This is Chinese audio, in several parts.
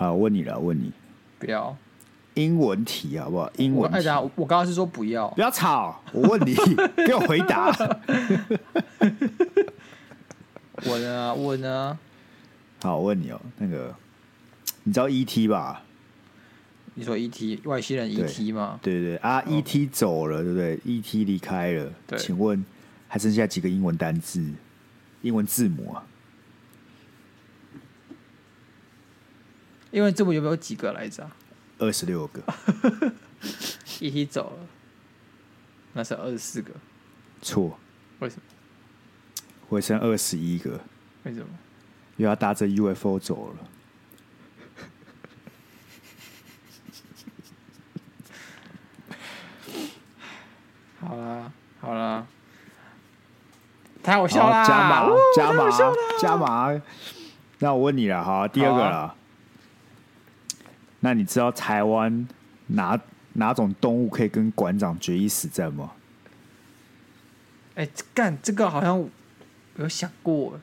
好，我问你了，问你，不要英文题好不好？英文题。哎呀，我刚刚是说不要，不要吵，我问你，给我回答。我呢？我呢？好，我问你哦，那个你知道 E.T. 吧？你说 E.T. 外星人 E.T. 吗？对对对啊，E.T. 走了，对不对？E.T. 离开了，对请问还剩下几个英文单字、英文字母啊？英文字母有没有几个来着？二十六个。一起走了，那是二十四个。错，为什么？会剩二十一个，为什么？因为他搭着 UFO 走了。好啦，好啦，太好笑啦！加码哦，加码，加码。那我问你了，好，第二个了。那你知道台湾哪哪种动物可以跟馆长决一死战吗？哎，干这个好像有想过，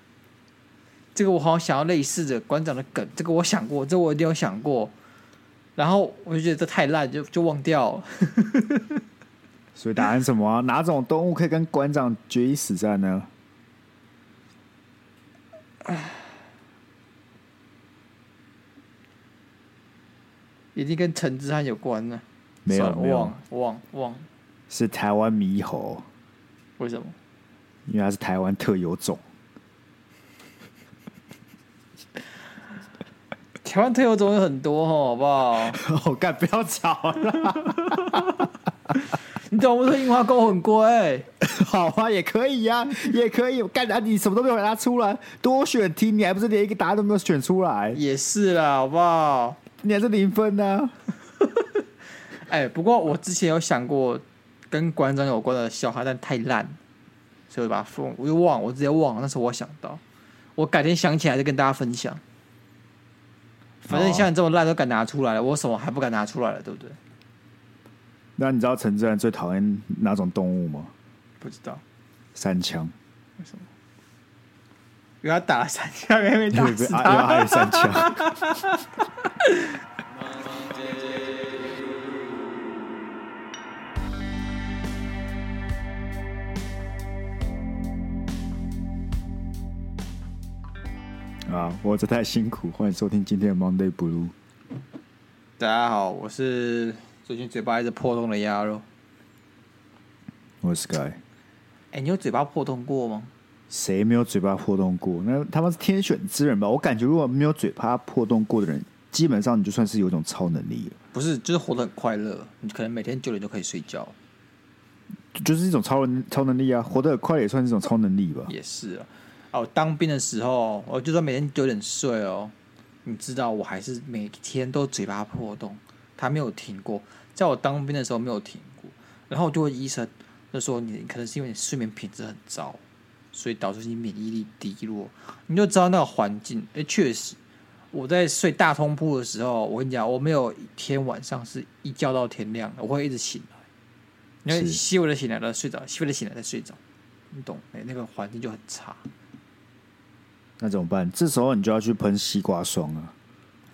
这个我好像想要类似的馆长的梗，这个我想过，这个我一定有想过，然后我就觉得这太烂，就就忘掉了。所以答案是什么啊？哪种动物可以跟馆长决一死战呢？一定跟陈志汉有关呢、没有算了没有忘了忘了忘了，是台湾猕猴，为什么？因为它是台湾特有种。台湾特有种有很多哦，好不好？我 干、哦，不要吵了。你懂不懂樱花钩很贵，好啊，也可以呀、啊，也可以。干啊，你什么都没有回答出来，多选题，你还不是连一个答案都没有选出来？也是啦，好不好？你还是零分呢、啊。哎，不过我之前有想过跟馆长有关的笑话，但太烂，所以我把它封，我就忘了，我直接忘了。那时候我想到，我改天想起来再跟大家分享。反正像你这么烂都敢拿出来了，我什么还不敢拿出来了，对不对？那你知道陈志远最讨厌哪种动物吗？不知道三枪。为什么？因为他打了三枪，没没打死他他。有三枪。啊！活着太辛苦，欢迎收听今天的 Monday Blue。大家好，我是最近嘴巴一直破洞的鸭肉。我是 Sky。哎，你有嘴巴破洞过吗？谁没有嘴巴破洞过？那他们是天选之人吧？我感觉如果没有嘴巴破洞过的人，基本上你就算是有一种超能力了。不是，就是活得很快乐。你可能每天九点就可以睡觉。就是一种超能超能力啊！活得很快也算是一种超能力吧？也是啊。哦，当兵的时候，我就说每天九点睡哦。你知道，我还是每天都嘴巴破洞，他没有停过。在我当兵的时候没有停过。然后我就问医生，就说你可能是因为你睡眠品质很糟，所以导致你免疫力低落。你就知道那个环境，哎，确实，我在睡大通铺的时候，我跟你讲，我没有一天晚上是一觉到天亮的，我会一直醒来，因为细微的醒来了睡着，细微的醒来再睡着，你懂？哎，那个环境就很差。那怎么办？这时候你就要去喷西瓜霜啊！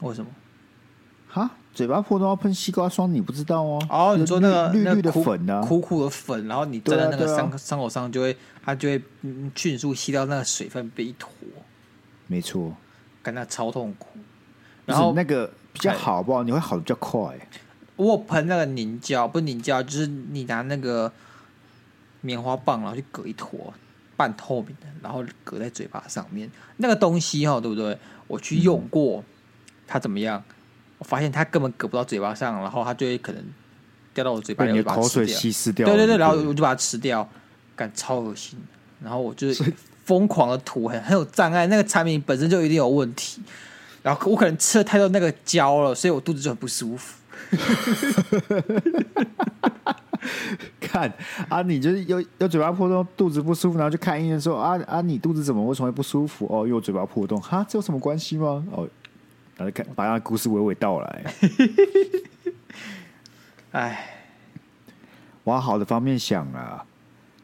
为什么？哈，嘴巴破洞要喷西瓜霜，你不知道哦？哦，你说那个绿绿的苦粉啊，苦苦的粉，然后你站在那个伤、对啊啊伤口上，就会它就会迅速吸掉那个水分，被一坨，没错，感到超痛苦。然后那个比较好，不好？你会好的比较快。我喷那个凝胶，不是凝胶，就是你拿那个棉花棒，然后去隔一坨。半透明的，然后隔在嘴巴上面，那个东西哈，对不对？我去用过，嗯、它怎么样？我发现它根本搁不到嘴巴上，然后它就会可能掉到我嘴巴里，你的口水稀释掉。对对对，然后我就把它吃掉，感超恶心。然后我就是疯狂的吐，很很有障碍。那个产品本身就一定有问题，然后我可能吃了太多那个胶了，所以我肚子就很不舒服。看啊，你就是有有嘴巴破洞，肚子不舒服，然后去看医生说啊啊，你肚子怎么为什么会不舒服？哦，又有嘴巴破洞，哈，这有什么关系吗？哦，然后看把那故事娓娓道来。哎，往好的方面想啊，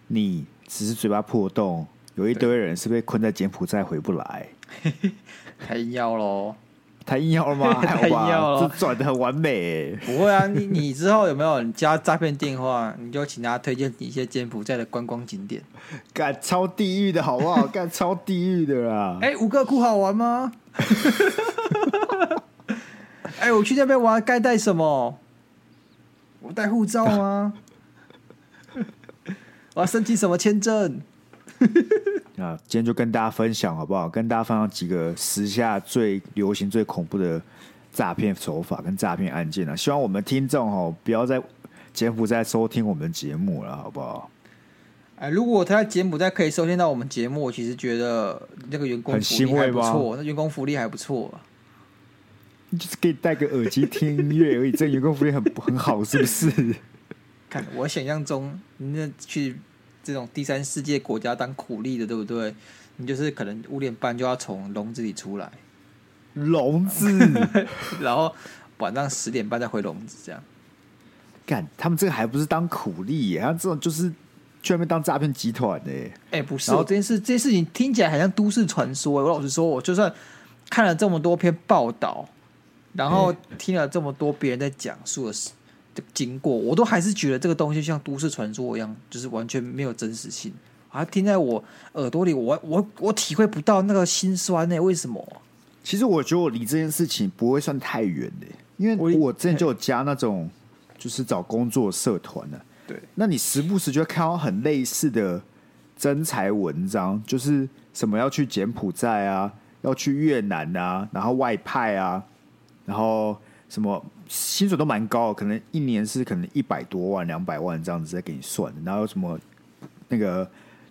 你只是嘴巴破洞，有一堆人是被困在柬埔寨回不来，还要喽？太硬要了吗？太硬要了，这转的很完美。不会啊，你你之后有没有你加诈骗电话？你就请他推荐你一些柬埔寨的观光景点。干超地狱的好不好？干超地狱的啦！哎、欸，吴哥窟好玩吗？哎、欸，我去那边玩该带什么？我带护照吗？我要申请什么签证？啊，今天就跟大家分享好不好？跟大家分享几个时下最流行、最恐怖的诈骗手法跟诈骗案件啊！希望我们听众哦，不要在柬埔寨收听我们的节目了，好不好？哎，如果他在柬埔寨可以收听到我们节目，我其实觉得那个员工福利还不错，那员工福利还不错。就是可以戴个耳机听音乐而已，这员工福利很很好，是不是？看我想象中，那去。这种第三世界国家当苦力的，对不对？你就是可能五点半就要从笼子里出来，笼子，然后晚上十点半再回笼子，这样。干，他们这个还不是当苦力耶，他这种就是去外面当诈骗集团的。哎，不是，这件事这件事情听起来好像都市传说。我老实说，我就算看了这么多篇报道，然后听了这么多别人在讲述的事。经过我都还是觉得这个东西像都市传说一样，就是完全没有真实性。啊，听在我耳朵里，我我我体会不到那个心酸呢。为什么？其实我觉得我离这件事情不会算太远的，因为我之前就有加那种就是找工作社团的。对，那你时不时就会看到很类似的真才文章，就是什么要去柬埔寨啊，要去越南啊，然后外派啊，然后什么。薪水都蛮高，可能一年是可能一百多万、两百万这样子在给你算的，然后什么那个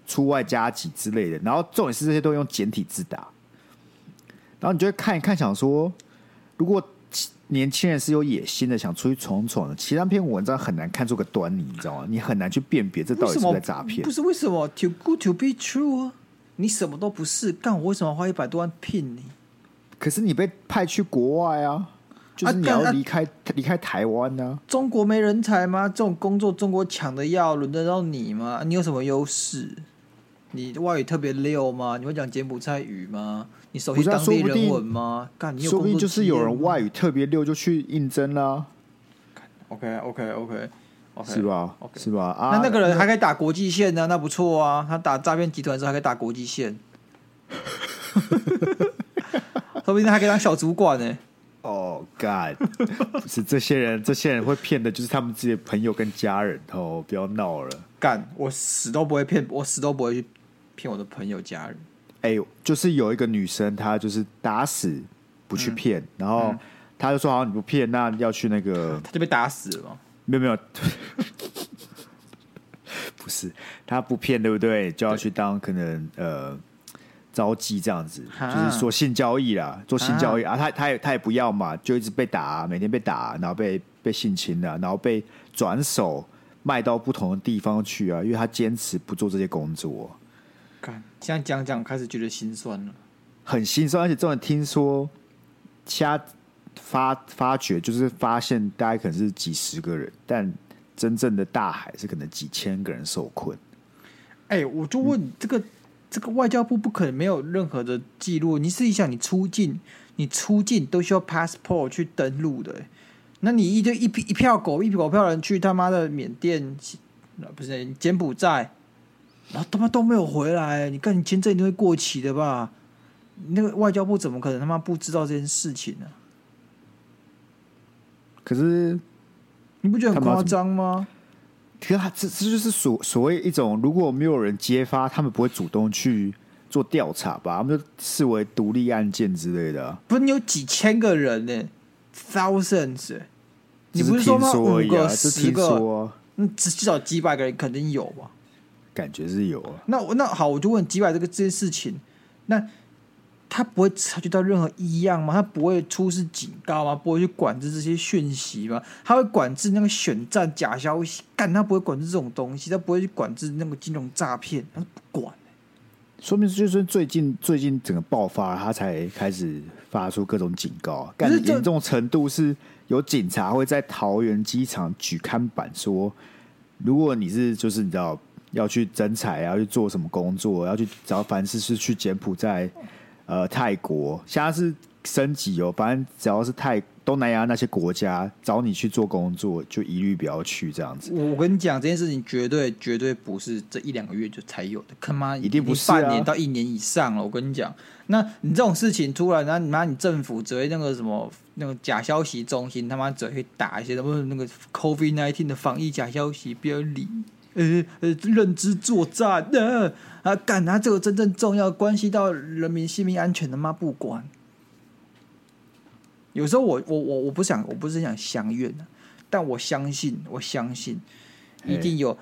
出外加急之类的，然后重点是这些都用简体字打，然后你就会看一看，想说如果年轻人是有野心的，想出去闯闯的，其实那篇文章很难看出个端倪，你知道吗？你很难去辨别这到底是不是在诈骗。不是为什么？Too good to be true，啊你什么都不是，干我为什么花一百多万聘你？可是你被派去国外啊。就是你要离开离、开台湾呢、啊？中国没人才吗？这种工作中国抢的要，轮得到你吗？你有什么优势？你外语特别溜吗？你会讲柬埔寨语吗？你熟悉当地人文吗？干，你有说不定就是有人外语特别溜就去应征啦。OK OK OK OK 是吧？OK 是吧？啊，那那个人还可以打国际线呢、啊，那不错啊。他打诈骗集团的时候还可以打国际线，说不定他还可以当小主管呢、欸。哦、oh,，God！不是这些人，这些人会骗的，就是他们自己的朋友跟家人哦。不要闹了，干！我死都不会骗，我死都不会去骗我的朋友家人。哎、欸，就是有一个女生，她就是打死不去骗、嗯，然后她就说：“好，你不骗，那要去那个 ……”她就被打死了吗？没有没有，不是，她不骗，对不对？就要去当可能呃。招妓这样子，就是说性交易啦，做性交易啊，他他也他也不要嘛，就一直被打、啊，每天被打、啊，然后被被性侵了、啊，然后被转手卖到不同的地方去啊，因为他坚持不做这些工作。看，现在讲讲，开始觉得心酸了，很心酸，而且这种听说，瞎发发觉就是发现大概可能是几十个人，但真正的大海是可能几千个人受困。哎、欸，我就问、嗯、这个。这个外交部不可能没有任何的记录。你试一下，你出境，你出境都需要 passport 去登录的。那你一堆一批一票狗一狗票人去他妈的缅甸，不是柬埔寨，然后他妈都没有回来。你看你签证一定会过期的吧？那个外交部怎么可能他妈不知道这件事情呢？可是你不觉得很夸张吗？可是他这这就是所所谓一种，如果没有人揭发，他们不会主动去做调查吧？他们就视为独立案件之类的。不是你有几千个人呢、欸、？Thousands，你不是说吗？五个、十个，嗯，至少几百个人肯定有吧？感觉是有啊。那我那好，我就问几百这个这件事情，那。他不会察觉到任何异样吗？他不会出示警告吗？不会去管制这些讯息吗？他会管制那个选战假消息？干，他不会管制这种东西，他不会去管制那个金融诈骗，他不管、欸。说明就是最近最近整个爆发，他才开始发出各种警告。干的严重程度是有警察会在桃园机场举看板说，如果你是就是你知道要去征才，要去做什么工作，要去只要凡事是去柬埔寨。呃泰国，现在是升级哦，反正只要是泰东南亚那些国家找你去做工作，就一律不要去这样子。我跟你讲，这件事情绝对绝对不是这一两个月就才有的，他妈一定不是啊半年到一年以上了。我跟你讲，那你这种事情突然，那你妈你政府只会那个什么那个假消息中心，他妈只会打一些什么那个 COVID nineteen 的防疫假消息，不要理。呃呃，认知作战呢？啊，干他这个真正重要，关系到人民性命安全的吗？不管。有时候我我我我不想，我不是想相怨的，但我相信，我相信，一定有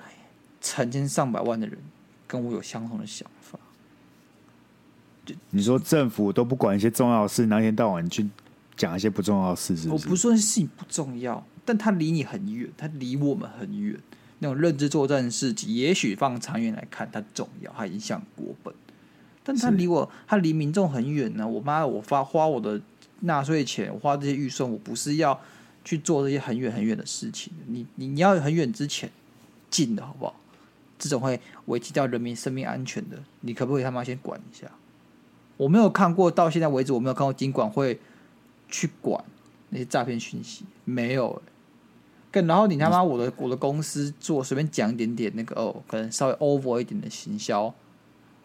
成千上百万的人跟我有相同的想法。你说政府都不管一些重要的事，哪天到晚去讲一些不重要的事，是不是？我不说事情不重要，但他离你很远，他离我们很远。那种认知作战的事情，也许放长远来看，它重要，它影响国本，但它离我，它离民众很远呢。我妈，我发花我的纳税钱，我花这些预算，我不是要去做这些很远很远的事情。你你你要很远之前近的好不好？这种会危及到人民生命安全的，你可不可以他妈先管一下？我没有看过，到现在为止，我没有看过金管会去管那些诈骗讯息，没有、欸。更然后你他妈我的我的公司做随便讲一点点那个哦，可能稍微 over 一点的行销，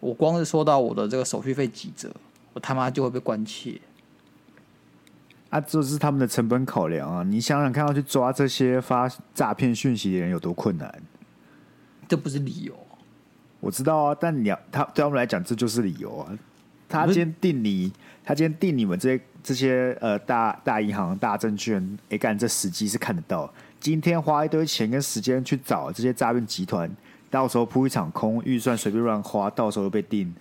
我光是说到我的这个手续费几折，我他妈就会被关切。啊，这是他们的成本考量啊！你想想看，要去抓这些发诈骗讯息的人有多困难？这不是理由。我知道啊，但你要他对他们来讲，这就是理由啊。他今天定你，他今天定你们这些这些呃大大银行、大证券，哎干，这时机是看得到。今天花一堆钱跟时间去找这些诈骗集团，到时候扑一场空，预算随便乱花，到时候被定。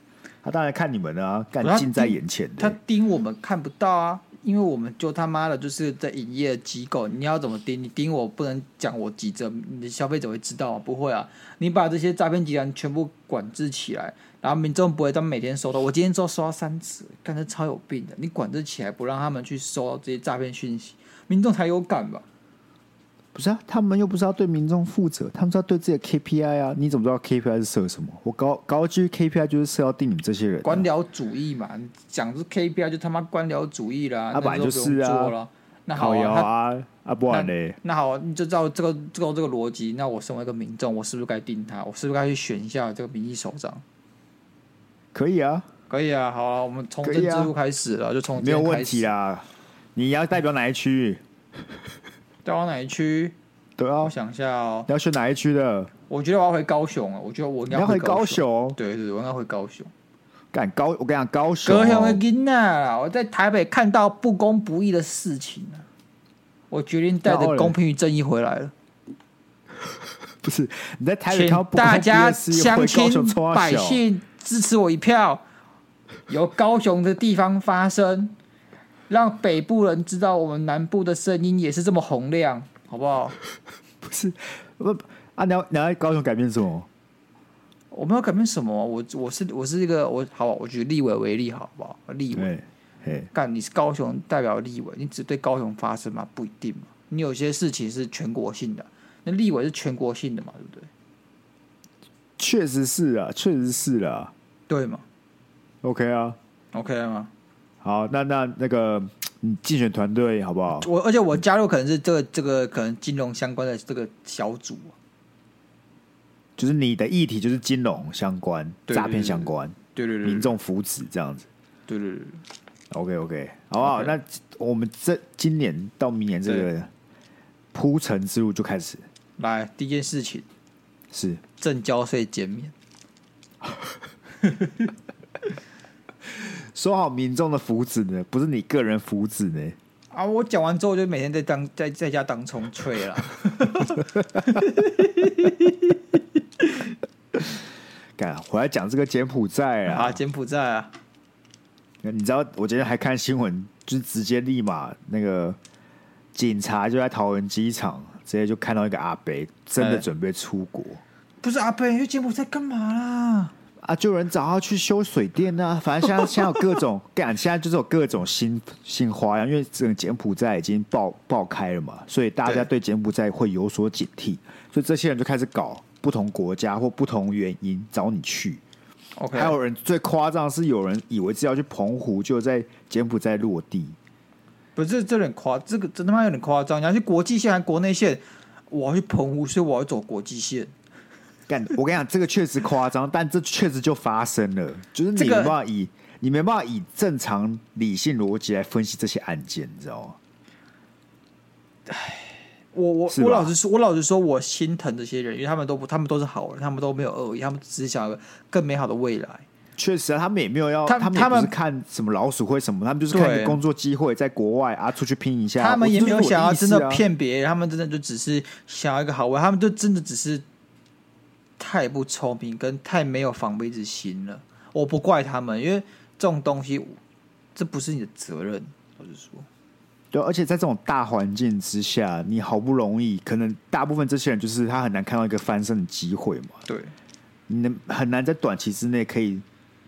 他当然看你们啊，干近在眼前的。他盯我们看不到啊，因为我们就他妈的就是在营业机构，你要怎么盯？你盯我不能讲我几折，你的消费者会知道啊？不会啊，你把这些诈骗集团全部管制起来，然后民众不会他们每天收到。我今天就收到三次，感觉超有病的。你管制起来，不让他们去收到这些诈骗讯息，民众才有感吧？不是啊，他们又不是要对民众负责，他们是要对自己的 KPI 啊。你怎么知道 KPI 是设什么？我高高居 KPI 就是设要定你们这些人、啊、官僚主义嘛，讲是 KPI 就他妈官僚主义啦。那本来就是啊。那好啊，啊，啊不然嘞？那好，你就照这个这个这个逻辑，那我身为一个民众，我是不是该定他？我是不是该去选一下这个民意首长？可以啊，可以啊。好啊，我们从政治路开始了，啊、就从没有问题啊。你要代表哪一区域？代表哪一区？对啊，我想一下哦。你要选哪一区的？我觉得我要回高雄啊。我觉得我应该要回高雄。对对对，我应该回高雄。干高，我跟你讲，高雄。高雄的囡仔，我在台北看到不公不义的事情，我决定带着公平与正义回来了。不是你在台北看到不公大家乡亲百姓支持我一票，由高雄的地方发声。让北部人知道我们南部的声音也是这么洪亮，好不好？不是，不啊！你要你要高雄改变什么？我们要改变什么？我我是我是一个我好，我举立委为例，好不好？立委，干你是高雄代表立委，你只对高雄发声吗？不一定嘛。你有些事情是全国性的，那立委是全国性的嘛？对不对？确实是啊，确实是啊，对嘛？OK 啊，OK 吗？好，那那那个，你竞选团队好不好？我而且我加入可能是这个这个可能金融相关的这个小组，就是你的议题就是金融相关、诈骗相关，对对对，民众福祉这样子，对对对，OK OK，好不好？Okay. 那我们这今年到明年这个铺陈之路就开始。来，第一件事情是正交税减免。说好民众的福祉呢，不是你个人福祉呢？啊！我讲完之后，就每天在当在在家当葱吹了。干，回来讲这个柬埔寨啊！啊，柬埔寨啊！你知道我今天还看新闻，就是直接立马那个警察就在桃园机场，直接就看到一个阿伯真的准备出国。欸、不是阿伯，去柬埔寨干嘛啦？啊！就有人找他去修水电呢、啊。反正现在现在有各种 干，现在就是有各种新新花样。因为整个柬埔寨已经爆爆开了嘛，所以大家对柬埔寨会有所警惕。所以这些人就开始搞不同国家或不同原因找你去。OK，还有人最夸张的是，有人以为是要去澎湖，就在柬埔寨落地。不是，这有点夸，这个真他妈有点夸张。你要去国际线还是国内线？我要去澎湖，所以我要走国际线。干，我跟你讲，这个确实夸张，但这确实就发生了。就是你没办法以、这个、你没办法以正常理性逻辑来分析这些案件，你知道吗？唉，我我我老实说，我老实说，我心疼这些人，因为他们都不，他们都是好人，他们都没有恶意，他们只是想要更美好的未来。确实啊，他们也没有要，他他们也不是看什么老鼠会什么，他们就是看一个工作机会，在国外啊，出去拼一下。他们也没有想要真的骗别人，他们真的就只是想要一个好位，他们就真的只是太不聪明，跟太没有防备之心了。我不怪他们，因为这种东西，这不是你的责任。我是说，对，而且在这种大环境之下，你好不容易，可能大部分这些人就是他很难看到一个翻身的机会嘛。对，你能很难在短期之内可以。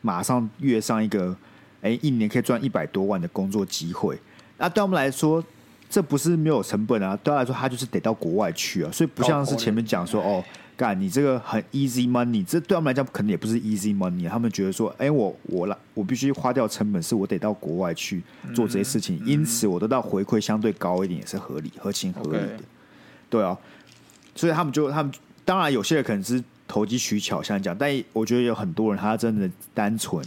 马上跃上一个，哎、欸，一年可以赚一百多万的工作机会。那对我们来说，这不是没有成本啊。对他来说，他就是得到国外去啊。所以不像是前面讲说，哦，干你这个很 easy money，这对他们来讲可能也不是 easy money。他们觉得说，哎、欸，我我来，我必须花掉成本，是我得到国外去做这些事情，嗯、因此我得到回馈相对高一点，也是合理、合情合理的。对啊，所以他们就他们当然有些人可能是。投机取巧，像讲，但我觉得有很多人，他真的单纯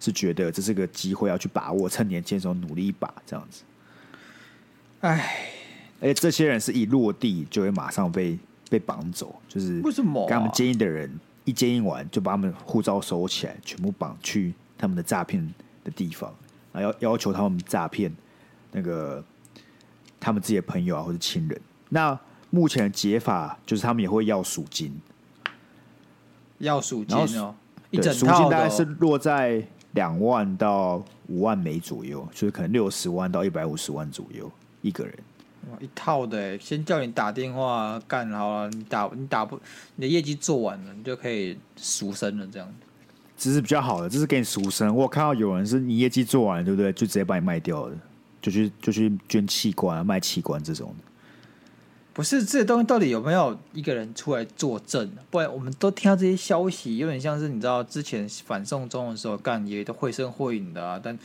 是觉得这是个机会，要去把握，趁年轻的时候努力一把，这样子。哎，而且这些人是一落地就会马上被被绑走，就是为什么？跟他们接应的人一接应完，就把他们护照收起来，全部绑去他们的诈骗的地方，然后要要求他们诈骗那个他们自己的朋友啊或者亲人。那目前的解法就是他们也会要赎金。要赎金哦，一整套赎金大概是落在两万到五万美左右，所以可能六十万到一百五十万左右一个人。一套的，先叫你打电话干好了，你打你打不，你的业绩做完了，你就可以赎身了。这样子，这是比较好的，这是给你赎身。我看到有人是你业绩做完了，对不对？就直接把你卖掉了，就去就去捐器官、卖器官这种的。不是这些东西到底有没有一个人出来作证？不然我们都听到这些消息，有点像是你知道之前反送中的时候干也都绘声绘影的啊，但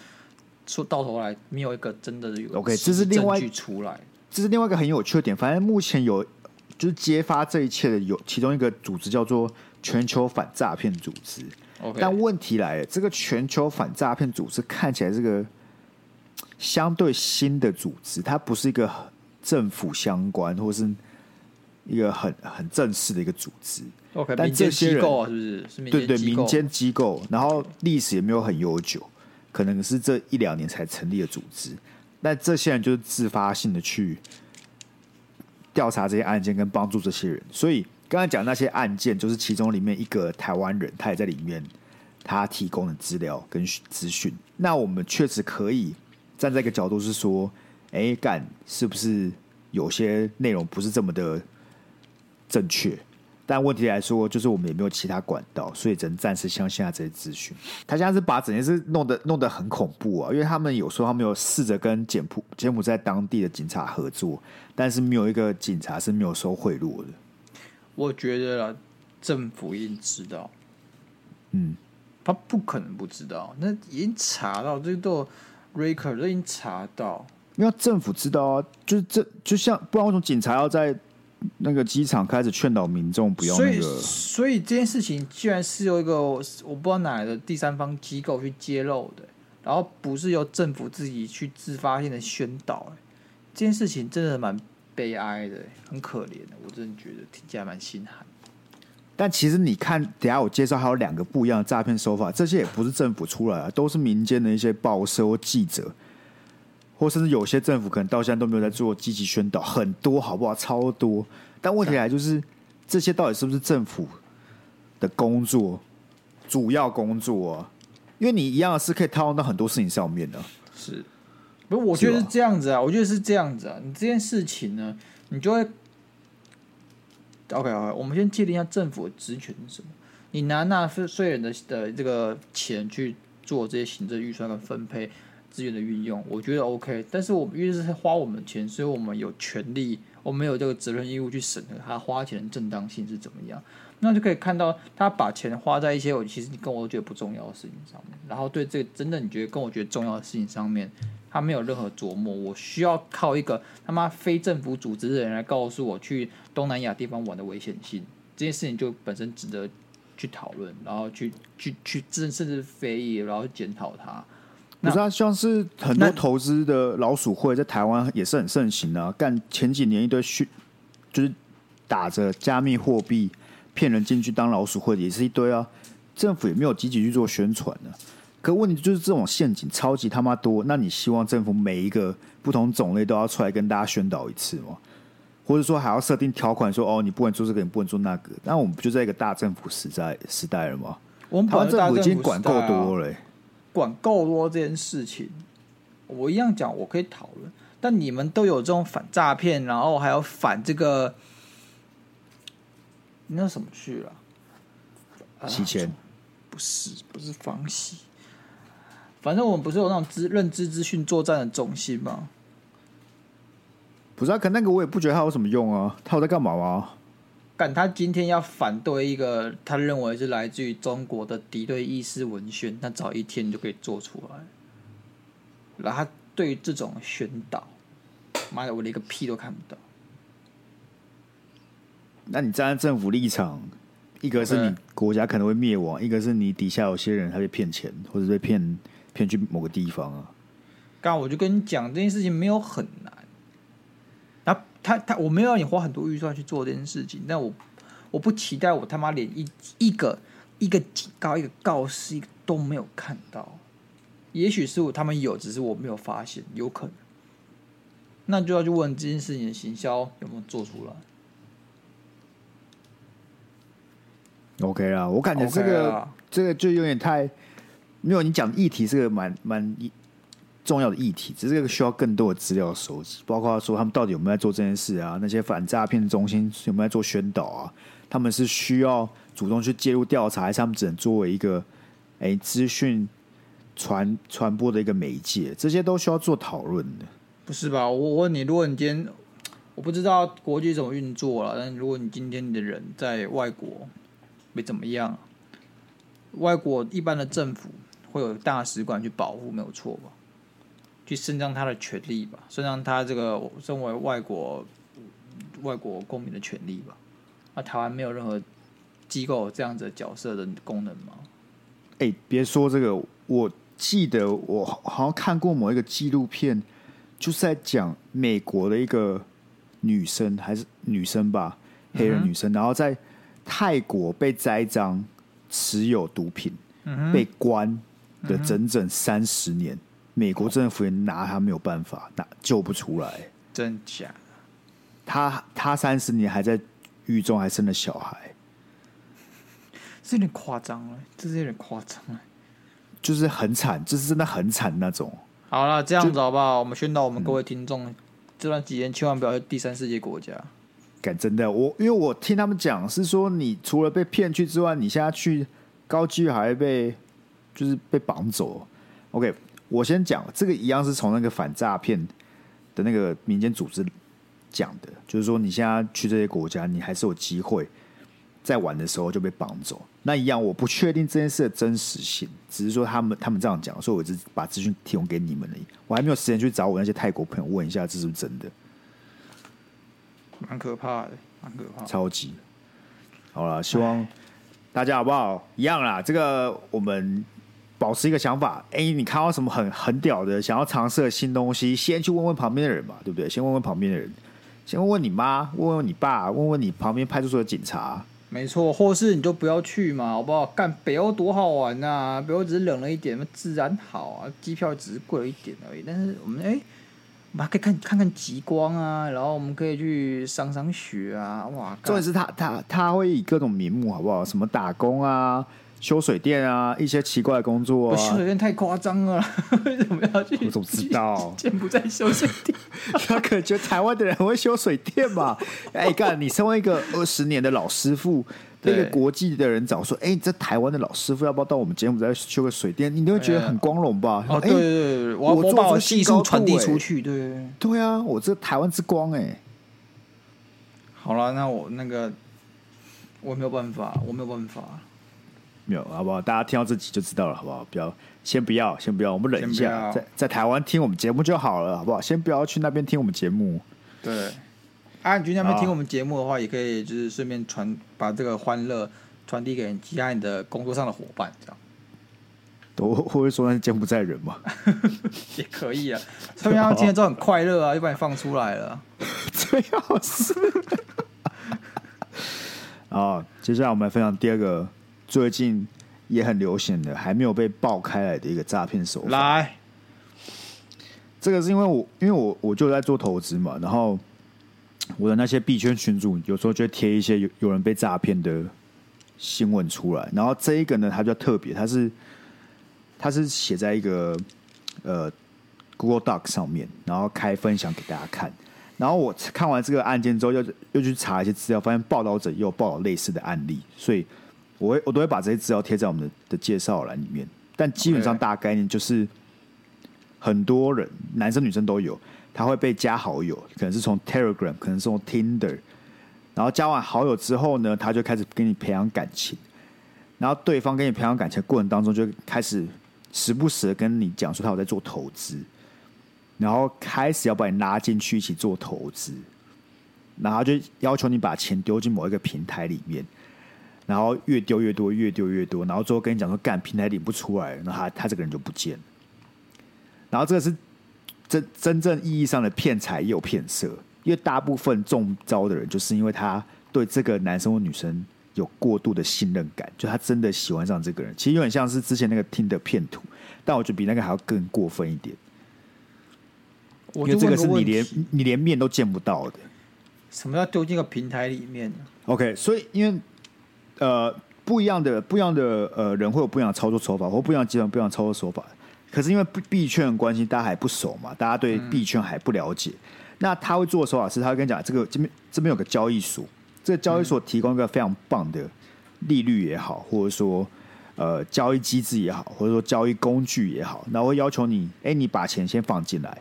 说到头来没有一个真的有 OK，这是另外出来，这是另外一个很有趣的点。反正目前有就是揭发这一切的有其中一个组织叫做全球反诈骗组织。OK，但问题来了，这个全球反诈骗组织看起来是个相对新的组织，它不是一个。政府相关，或是一个很很正式的一个组织。OK，但这些人机构啊，是不是？对对，民间机构，然后历史也没有很悠久，可能是这一两年才成立的组织。那这些人就是自发性的去调查这些案件，跟帮助这些人。所以刚才讲那些案件，就是其中里面一个台湾人，他也在里面，他提供的资料跟资讯。那我们确实可以站在一个角度是说。哎，干是不是有些内容不是这么的正确？但问题来说，就是我们也没有其他管道，所以只能暂时相信下这些资讯。他现在是把整件事弄得弄得很恐怖啊，因为他们有说他们有试着跟柬埔柬埔寨当地的警察合作，但是没有一个警察是没有收贿赂的。我觉得政府一定知道，嗯，他不可能不知道，那已经查到这个都 record 都已经查到。因为政府知道啊，就是这就像不然为什么警察要在那个机场开始劝导民众不要那个？所以，所以这件事情居然是由一个我不知道哪来的第三方机构去揭露的，然后不是由政府自己去自发性的宣导。这件事情真的蛮悲哀的，很可怜的，我真的觉得听起来蛮心寒。但其实你看，等下我介绍还有两个不一样的诈骗手法，这些也不是政府出来的，都是民间的一些报社或记者。或甚至有些政府可能到现在都没有在做积极宣导，很多好不好？超多。但问题来就是，这些到底是不是政府的工作？主要工作啊？因为你一样是可以套用到很多事情上面的。是，不是？我觉得是这样子啊。我觉得是这样子啊。你这件事情呢，你就会 OK OK。我们先界定一下政府的职权是什么。你拿纳税人的的这个钱去做这些行政预算跟分配。资源的运用，我觉得 OK，但是我们因为是花我们的钱，所以我们有权利，我们有这个责任义务去审核他花钱的正当性是怎么样。那就可以看到他把钱花在一些我其实你跟我觉得不重要的事情上面，然后对这个真的你觉得跟我觉得重要的事情上面，他没有任何琢磨。我需要靠一个他妈非政府组织的人来告诉我去东南亚地方玩的危险性，这件事情就本身值得去讨论，然后去去去甚至非议，然后检讨它。不是啊，像是很多投资的老鼠会在台湾也是很盛行啊。干前几年一堆虚，就是打着加密货币骗人进去当老鼠会的也是一堆啊。政府也没有积极去做宣传呢。可问题就是这种陷阱超级他妈多。那你希望政府每一个不同种类都要出来跟大家宣导一次吗？或者说还要设定条款说哦，你不能做这个，你不能做那个？那我们不就在一个大政府时代时代了吗？我们台湾政府已经管够多了、欸。管够多这件事情，我一样讲，我可以讨论。但你们都有这种反诈骗，然后还有反这个，那什么去了？洗钱、啊？不是，不是防洗。反正我们不是有那种资认知资讯作战的中心吗？不是啊，可那个我也不觉得它有什么用啊。它有在干嘛吗？但他今天要反对一个他认为是来自于中国的敌对意识文宣，那早一天就可以做出来。然后他对于这种宣导，妈的，我连个屁都看不到。那你站在政府立场，一个是你国家可能会灭亡，一个是你底下有些人他被骗钱，或者被骗骗去某个地方啊。刚我就跟你讲，这件事情没有很难。他他我没有让你花很多预算去做这件事情，但我我不期待我他妈连一一个一个警告一个告示一个都没有看到，也许是我他们有，只是我没有发现，有可能。那就要去问这件事情的行销有没有做出来。OK 啦，我感觉这个、okay、这个就有点太没有你讲的议题，是个蛮蛮。重要的议题，只是这个需要更多的资料收集，包括说他们到底有没有在做这件事啊？那些反诈骗中心有没有在做宣导啊？他们是需要主动去介入调查，还是他们只能作为一个哎资讯传传播的一个媒介？这些都需要做讨论的。不是吧？我问你，如果你今天我不知道国际怎么运作了，但如果你今天你的人在外国没怎么样，外国一般的政府会有大使馆去保护，没有错吧？去伸张他的权利吧，伸张他这个身为外国外国公民的权利吧。那台湾没有任何机构这样子的角色的功能吗？哎、欸，别说这个，我记得我好像看过某一个纪录片，就是在讲美国的一个女生，还是女生吧，黑人女生，嗯、然后在泰国被栽赃持有毒品，嗯、被关的整整三十年。美国政府也拿他没有办法，拿救不出来，真假？他他三十年还在狱中，还生了小孩，这有点夸张了，这是有点夸张了，就是很惨，就是真的很惨那种。好了，这样子好不好？我们宣导我们各位听众，嗯、这段期间千万不要去第三世界国家。敢真的，我因为我听他们讲是说，你除了被骗去之外，你现在去高机还会被就是被绑走。OK。我先讲，这个一样是从那个反诈骗的那个民间组织讲的，就是说你现在去这些国家，你还是有机会在玩的时候就被绑走。那一样，我不确定这件事的真实性，只是说他们他们这样讲，所以我只把资讯提供给你们而已。我还没有时间去找我那些泰国朋友问一下，这是不是真的？蛮可怕的，蛮可怕的，超级。好了，希望大家好不好？一样啦，这个我们。保持一个想法，哎、欸，你看到什么很很屌的，想要尝试的新东西，先去问问旁边的人嘛，对不对？先问问旁边的人，先问问你妈，问问你爸，问问你旁边派出所的警察。没错，或是你就不要去嘛，好不好？干北欧多好玩呐、啊，北欧只是冷了一点，自然好啊，机票只是贵了一点而已。但是我们哎、欸，我们还可以看看看极光啊，然后我们可以去赏赏雪啊，哇！重点是他他他会以各种名目，好不好？什么打工啊？修水电啊，一些奇怪的工作啊。修水电太夸张了，为什么要去？我怎么知道？柬埔寨修水电，他可能觉得台湾的人很会修水电吧？哎、欸，干！你身为一个二十年的老师傅，被一个国际的人找说，哎、欸，这台湾的老师傅要不要到我们柬埔寨修个水电？你都会觉得很光荣吧？哦，对对对，我我把我技术传递出去，对对啊，我这台湾之光哎。好了，那我那个。我没有办法，我没有办法。没有，好不好？大家听到这集就知道了，好不好？不要，先不要，先不要，我们忍一下，在在台湾听我们节目就好了，好不好？先不要去那边听我们节目。对，啊，你去那边听我们节目的话，也可以就是顺便传把这个欢乐传递给其他你的工作上的伙伴，这样。都会不会说那是柬埔寨人嘛？也可以啊，他们要听了之后很快乐啊，就把你放出来了。最好是。啊，接下来我们来分享第二个。最近也很流行的，还没有被爆开来的一个诈骗手法。来，这个是因为我，因为我我就在做投资嘛，然后我的那些币圈群主有时候就会贴一些有有人被诈骗的新闻出来，然后这一个呢，它比较特别，它是它是写在一个呃 Google Doc 上面，然后开分享给大家看。然后我看完这个案件之后，又又去查一些资料，发现报道者也有报道类似的案例，所以。我会我都会把这些资料贴在我们的的介绍栏里面，但基本上大概念就是，很多人男生女生都有，他会被加好友，可能是从 Telegram，可能是从 Tinder，然后加完好友之后呢，他就开始跟你培养感情，然后对方跟你培养感情的过程当中，就开始时不时的跟你讲说他有在做投资，然后开始要把你拉进去一起做投资，然后就要求你把钱丢进某一个平台里面。然后越丢越多，越丢越多，然后最后跟你讲说，干平台领不出来，那他他这个人就不见了。然后这个是真真正意义上的骗财又骗色，因为大部分中招的人，就是因为他对这个男生或女生有过度的信任感，就他真的喜欢上这个人。其实有点像是之前那个听的骗徒，但我觉得比那个还要更过分一点。因为这个是你连你连面都见不到的。什么叫丢进个平台里面？OK，所以因为。呃，不一样的不一样的呃人会有不一样的操作手法，或不一样的集团不一样的操作手法。可是因为币圈的关系，大家还不熟嘛，大家对币圈还不了解。嗯、那他会做的手法是，他会跟你讲，这个这边这边有个交易所，这个交易所提供一个非常棒的利率也好，或者说呃交易机制也好，或者说交易工具也好，然后会要求你，哎，你把钱先放进来。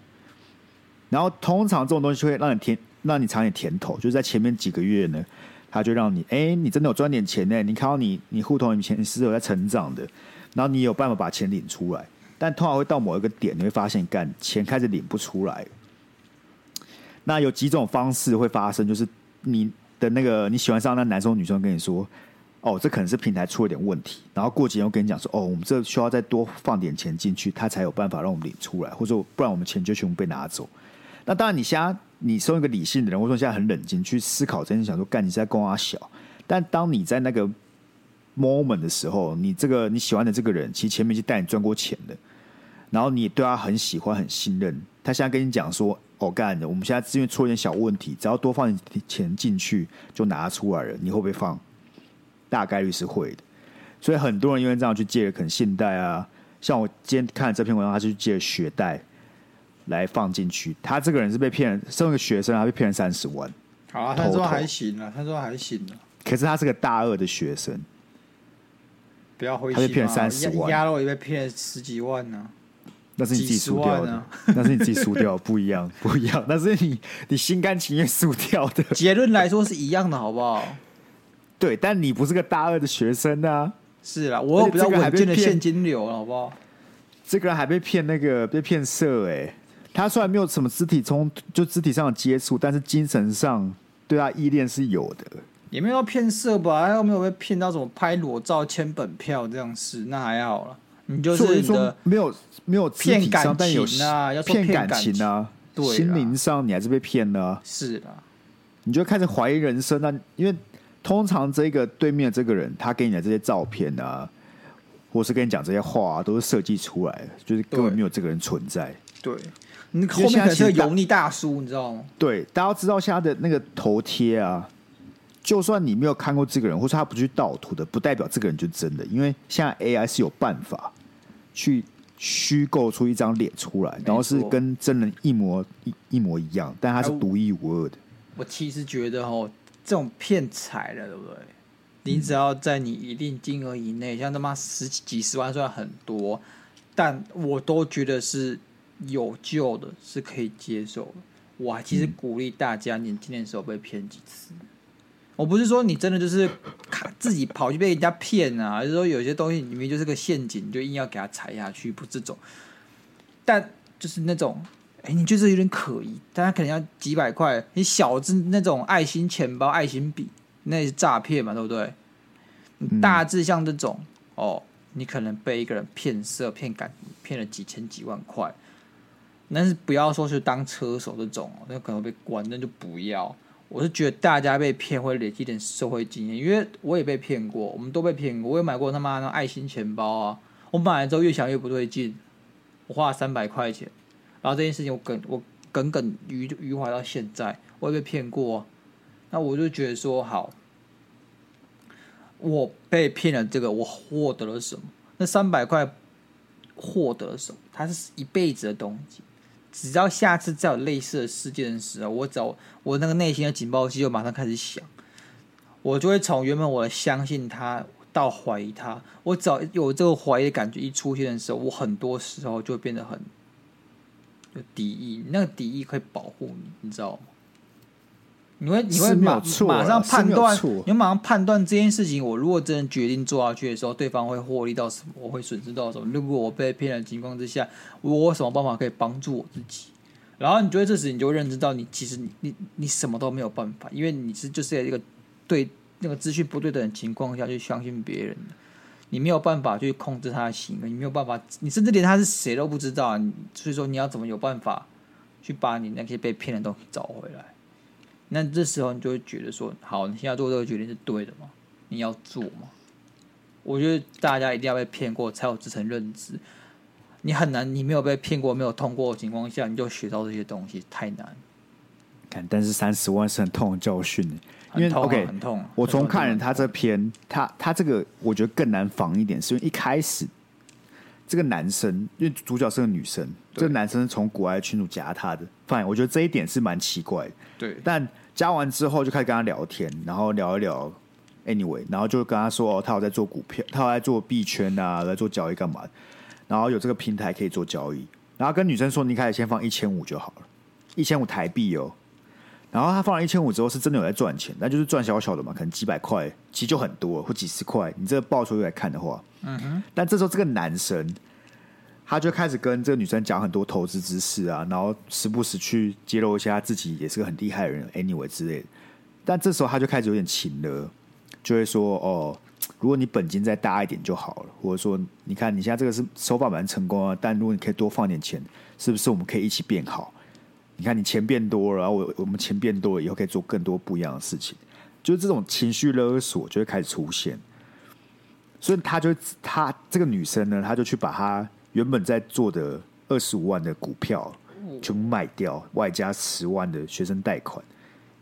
然后通常这种东西会让你甜，让你尝点甜头，就是在前面几个月呢。他就让你，哎、你真的有赚点钱呢？你看到你，你户头里面钱是有在成长的，然后你有办法把钱领出来，但通常会到某一个点，你会发现，干钱开始领不出来。那有几种方式会发生，就是你的那个你喜欢上那男生女生跟你说，哦，这可能是平台出了点问题，然后过几天又跟你讲说，哦，我们这需要再多放点钱进去，他才有办法让我们领出来，或者不然我们钱就全部被拿走。那当然，你现在你身为一个理性的人，或者说现在很冷静去思考真，真想说干你是在供阿小。但当你在那个 moment 的时候，你这个你喜欢的这个人，其实前面就带你赚过钱的，然后你对他很喜欢、很信任。他现在跟你讲说：“哦，干的，我们现在资源出了点小问题，只要多放点钱进去就拿出来了。”你会不会放？大概率是会的。所以很多人因为这样去借，可能信贷啊，像我今天看这篇文章，他是去借了学贷。来放进去，他这个人是被骗人，身为一个学生，他被骗了三十万。好啊，他说还行啊，他说还行啊。可是他是个大二的学生，不要灰心，他被骗了三十万，鸭肉也被骗了十几万呢、啊。那是你自己输掉的，那是你自己输掉，不一样，不一样。那是你你心甘情愿输掉的。结论来说是一样的，好不好？对，但你不是个大二的学生啊。是啦，我有比较稳健的现金流，好不好？这个人还被骗那个被骗色哎、欸。他虽然没有什么肢体冲，就肢体上的接触，但是精神上对他依恋是有的。也没有骗色吧？他又没有被骗到什么拍裸照、签本票这样事，那还好了。你就是你的没有没有骗感情啊，要骗感情啊，对，心灵上你还是被骗了啊。是的，你就开始怀疑人生啊。因为通常这个对面的这个人，他给你的这些照片啊，或是跟你讲这些话啊，都是设计出来的，就是根本没有这个人存在。对。你后面可能是个油腻大叔，你知道吗？对，大家知道现在的那个头贴啊，就算你没有看过这个人，或者他不去盗图的，不代表这个人就真的，因为现在 AI 是有办法去虚构出一张脸出来，然后是跟真人一模一一模一样，但他是独一无二的。我其实觉得哦，这种骗财的，对不对？你只要在你一定金额以内，像他妈十几几十万算很多，但我都觉得是。有救的是可以接受的。我还其实鼓励大家年轻的时候被骗几次。我不是说你真的就是看自己跑去被人家骗啊，就是说有些东西明明就是个陷阱，你就硬要给他踩下去，不这种。但就是那种，哎、欸，你就是有点可疑，但他可能要几百块，你小子那种爱心钱包、爱心笔，那也是诈骗嘛，对不对？大致像这种、嗯、哦，你可能被一个人骗色、骗感、骗了几千几万块，但是不要说是当车手这种，那可能被关，那就不要。我是觉得大家被骗会累积点社会经验，因为我也被骗过，我们都被骗过。我也买过他妈那爱心钱包啊，我买了之后越想越不对劲，我花了三百块钱，然后这件事情我耿我耿耿于于怀到现在，我也被骗过。那我就觉得说好，我被骗了这个，我获得了什么？那三百块获得了什么？它是一辈子的东西。只要下次再有类似的事件的时候，我找我那个内心的警报器就马上开始响，我就会从原本我相信他到怀疑他。我只要有这个怀疑的感觉一出现的时候，我很多时候就会变得很有敌意。那个敌意可以保护你，你知道吗？你会你会马马上判断，你会马上判断这件事情。我如果真的决定做下去的时候，对方会获利到什么？我会损失到什么？如果我被骗的情况之下，我有什么办法可以帮助我自己？然后你觉得这时你就认知到，你其实你你你什么都没有办法，因为你是就是在一个对那个资讯不对等的情况下去相信别人，你没有办法去控制他的行为，你没有办法，你甚至连他是谁都不知道。所以说，你要怎么有办法去把你那些被骗的东西找回来？那这时候你就会觉得说，好，你现在做这个决定是对的吗？你要做吗？我觉得大家一定要被骗过才有这层认知。你很难，你没有被骗过、没有通过的情况下，你就学到这些东西太难。看，但是三十万是很痛的教训，因为 OK，很痛。我从看了他这篇，他他这个我觉得更难防一点，是因为一开始这个男生，因为主角是个女生，这个男生是从国外群主加他的，fine，我觉得这一点是蛮奇怪的。对，但加完之后就开始跟他聊天，然后聊一聊，anyway，然后就跟他说哦，他有在做股票，他有在做币圈啊，在做交易干嘛？然后有这个平台可以做交易，然后跟女生说，你开始先放一千五就好了，一千五台币哦。然后他放了一千五之后，是真的有在赚钱，那就是赚小小的嘛，可能几百块，其实就很多，或几十块。你这个报酬率来看的话，嗯哼。但这时候这个男生。他就开始跟这个女生讲很多投资知识啊，然后时不时去揭露一下自己也是个很厉害的人，anyway 之类的。但这时候他就开始有点情了，就会说：“哦，如果你本金再大一点就好了，或者说，你看你现在这个是手法蛮成功啊，但如果你可以多放点钱，是不是我们可以一起变好？你看你钱变多了，然后我我们钱变多了以后可以做更多不一样的事情，就是这种情绪勒索就会开始出现。所以他就他这个女生呢，他就去把他。原本在做的二十五万的股票全部卖掉，外加十万的学生贷款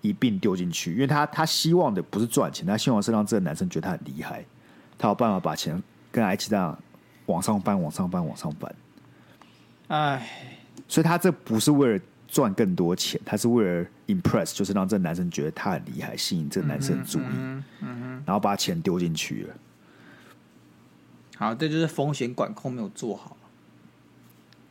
一并丢进去，因为他他希望的不是赚钱，他希望是让这个男生觉得他很厉害，他有办法把钱跟他一起这样往上翻、往上翻、往上翻。哎，所以他这不是为了赚更多钱，他是为了 impress，就是让这个男生觉得他很厉害，吸引这个男生注意，嗯嗯、然后把钱丢进去了。好，这就是风险管控没有做好。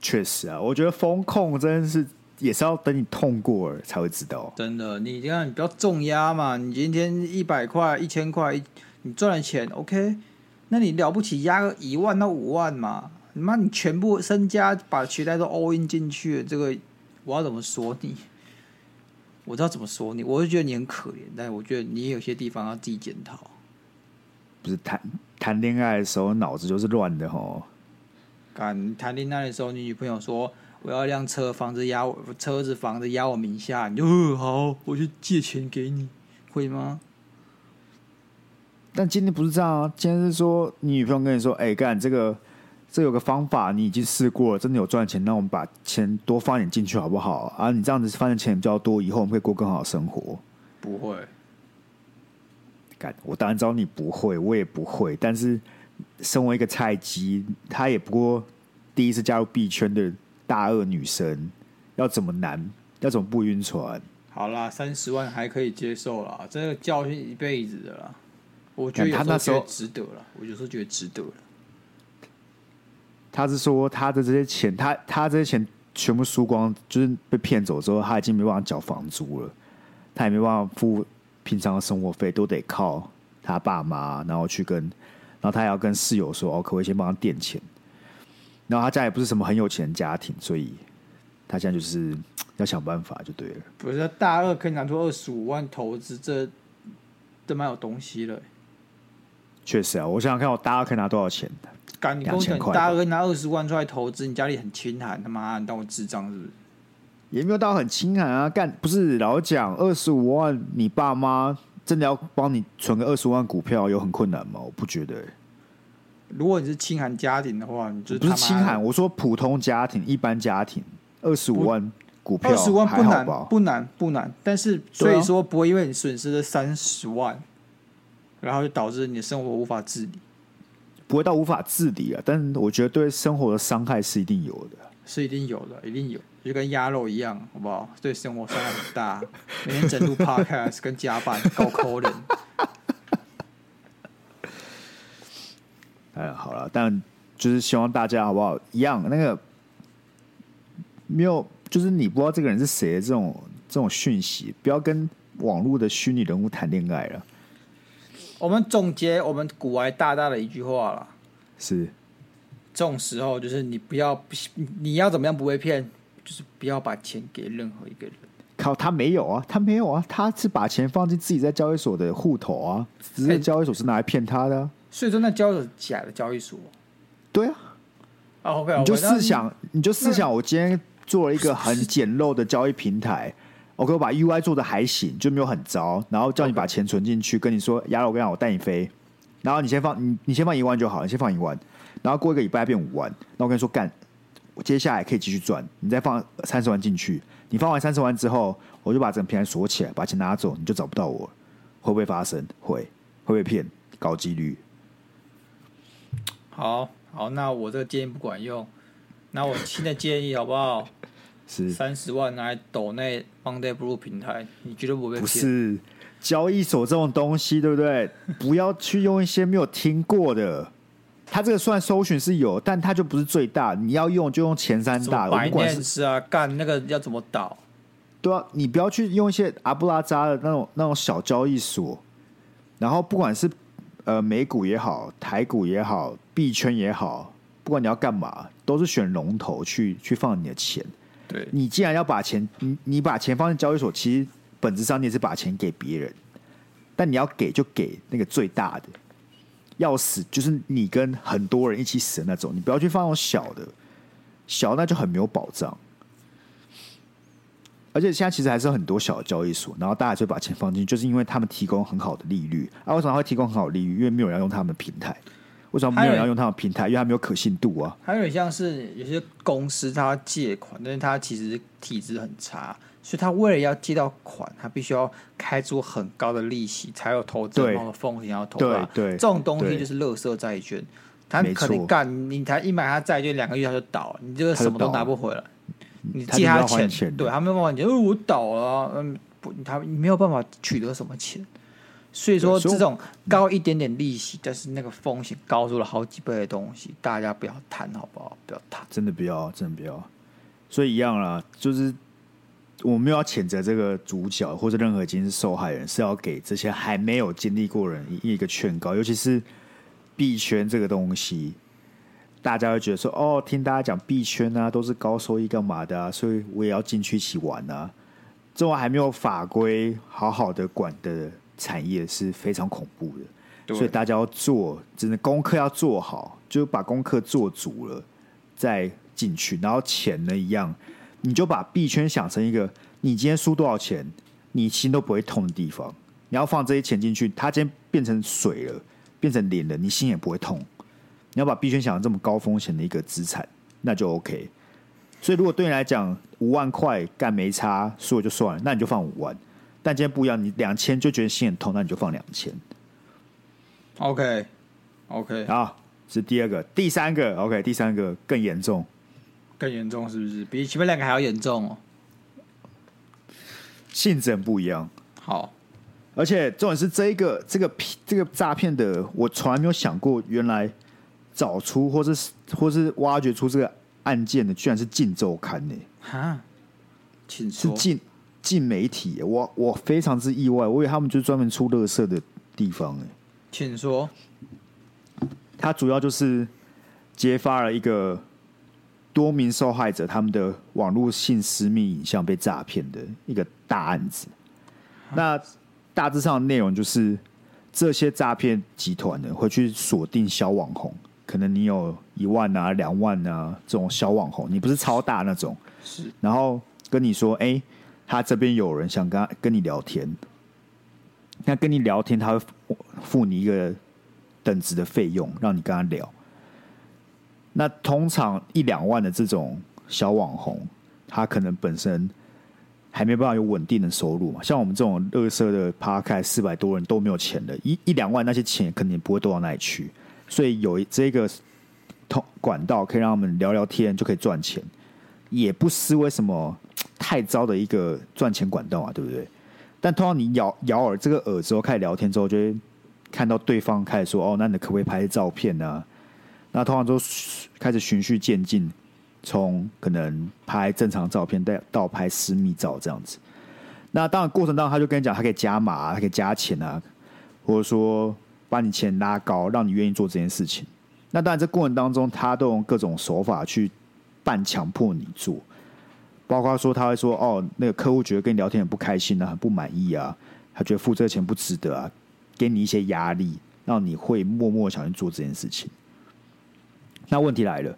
确实啊，我觉得风控真的是也是要等你痛过了才会知道。真的，你这样你不要重压嘛。你今天一百块、一千块，你赚了钱，OK？那你了不起压个一万到五万嘛？你妈，你全部身家把学贷都 all in 进去了，这个我要怎么说你？我知道怎么说你，我就觉得你很可怜，但是我觉得你也有些地方要自己检讨。不是谈谈恋爱的时候脑子就是乱的吼。敢谈恋爱的时候，你女朋友说我要一辆车，房子压我车子房子压我名下，你就、呃、好，我去借钱给你，会吗？但今天不是这样啊，今天是说你女朋友跟你说，哎、欸，干这个，这有个方法，你已经试过了，真的有赚钱，那我们把钱多放点进去好不好？啊，你这样子放的钱比较多，以后我们可以过更好的生活。不会。我当然知道你不会，我也不会。但是，身为一个菜鸡，她也不过第一次加入币圈的大二女生，要怎么难，要怎么不晕船？好啦，三十万还可以接受啦，这个教训一辈子的啦。我觉得他那时候值得了，我有时候觉得值得了。他是说他的这些钱，他他这些钱全部输光，就是被骗走之后，他已经没办法缴房租了，他也没办法付。平常的生活费都得靠他爸妈，然后去跟，然后他也要跟室友说：“哦，可不可以先帮他垫钱？”然后他家也不是什么很有钱的家庭，所以他现在就是要想办法就对了。不是大二可以拿出二十五万投资，这这蛮有东西了。确实啊，我想想看，我大二可以拿多少钱？干你跟我讲，大二拿二十万出来投资，你家里很清寒，他妈你当我智障是不是？也没有到很清寒啊，干不是老讲二十五万，你爸妈真的要帮你存个二十万股票，有很困难吗？我不觉得、欸。如果你是清寒家庭的话，你就不是清寒。我说普通家庭、一般家庭，二十五万股票，二十万不难，不难，不难。但是所以说不会因为你损失了三十万，然后就导致你的生活无法自理，不会到无法自理啊。但我觉得对生活的伤害是一定有的，是一定有的，一定有，就跟鸭肉一样，好不好？对生活伤害很大，每天整路 podcast 跟加班，高扣人。哎，好了，但就是希望大家好不好？一样那个没有，就是你不知道这个人是谁的这种这种讯息，不要跟网络的虚拟人物谈恋爱了。我们总结我们古埃大大的一句话了，是这种时候就是你不要，你要怎么样不被骗，就是不要把钱给任何一个人。靠，他没有啊，他没有啊，他是把钱放进自己在交易所的户头啊，只是交易所是拿来骗他的啊。所以说，那交易所是假的交易所。对啊。Oh, OK，你就试想，你就试想，我今天做了一个很简陋的交易平台，OK，我把 UI 做的还行，就没有很糟，然后叫你把钱存进去，跟你说，亚罗，我跟你讲，我带你飞，然后你先放，你你先放一万就好，你先放一万，然后过一个礼拜变五万，那我跟你说干，我接下来可以继续赚，你再放三十万进去，你放完三十万之后，我就把整个平台锁起来，把钱拿走，你就找不到我，会不会发生？会，会不会骗？高几率。好好，那我这个建议不管用，那我新的建议好不好？是三十万拿来抖内 Monday Blue 平台，你绝对不会被骗。不是交易所这种东西，对不对？不要去用一些没有听过的。它这个算搜寻是有，但它就不是最大。你要用就用前三大。不管是啊，干那个要怎么导？对啊，你不要去用一些阿布拉扎的那种那种小交易所，然后不管是。呃，美股也好，台股也好，币圈也好，不管你要干嘛，都是选龙头去去放你的钱。对，你既然要把钱，你你把钱放在交易所，其实本质上你也是把钱给别人，但你要给就给那个最大的，要死就是你跟很多人一起死的那种，你不要去放那种小的，小那就很没有保障。而且现在其实还是有很多小的交易所，然后大家就把钱放进去，就是因为他们提供很好的利率啊。为什么会提供很好的利率？因为没有人要用他们的平台。为什么没有人要用他们的平台？因为他没有可信度啊。还有点像是有些公司他借款，但是他其实体质很差，所以他为了要借到款，他必须要开出很高的利息，才有投资的风险要投。对对，这种东西就是垃圾债券，他可能干你才一买他债券两个月他就倒了，你这个什么都拿不回来。你借他钱，他对他没有办法，你说我倒了，嗯，不，他没有办法取得什么钱，所以说这种高一点点利息，但是那个风险高出了好几倍的东西，大家不要谈，好不好？不要谈，真的不要，真的不要。所以一样啦，就是我没有要谴责这个主角或者任何已经是受害人，是要给这些还没有经历过人一个劝告，尤其是币圈这个东西。大家会觉得说：“哦，听大家讲币圈啊，都是高收益干嘛的啊？所以我也要进去一起玩啊。”这种还没有法规好好的管的产业是非常恐怖的，所以大家要做，真的功课要做好，就把功课做足了再进去。然后钱呢一样，你就把币圈想成一个你今天输多少钱，你心都不会痛的地方。你要放这些钱进去，它今天变成水了，变成零了，你心也不会痛。你要把币圈想成这么高风险的一个资产，那就 OK。所以如果对你来讲五万块干没差，输了就算了，那你就放五万。但今天不一样，你两千就觉得心很痛，那你就放两千。OK，OK，好，是第二个，第三个 OK，第三个更严重，更严重是不是？比前面两个还要严重哦。性质很不一样。好，而且重点是这一个这个这个诈骗的，我从来没有想过原来。找出或是或是挖掘出这个案件的，居然是《镜周刊》呢？哈，请说。是《镜进媒体，我我非常之意外，我以为他们就是专门出垃圾的地方。哎，请说。他主要就是揭发了一个多名受害者他们的网络性私密影像被诈骗的一个大案子。那大致上的内容就是，这些诈骗集团呢会去锁定小网红，可能你有一万啊、两万啊这种小网红，你不是超大那种，是，然后跟你说，哎，他这边有人想跟他跟你聊天，那跟你聊天，他会付你一个。等值的费用让你跟他聊，那通常一两万的这种小网红，他可能本身还没办法有稳定的收入嘛。像我们这种乐色的趴开四百多人都没有钱的，一一两万那些钱肯定不会多到哪里去。所以有这个通管道可以让他们聊聊天就可以赚钱，也不失为什么太糟的一个赚钱管道啊，对不对？但通常你咬咬耳这个耳之后开始聊天之后，就会。看到对方开始说：“哦，那你可不可以拍照片呢、啊？”那通常都开始循序渐进，从可能拍正常照片到到拍私密照这样子。那当然过程当中，他就跟你讲，他可以加码，他可以加钱啊，或者说把你钱拉高，让你愿意做这件事情。那当然，这过程当中，他都用各种手法去半强迫你做，包括说他会说：“哦，那个客户觉得跟你聊天很不开心啊，很不满意啊，他觉得付这个钱不值得啊。”给你一些压力，让你会默默想去做这件事情。那问题来了，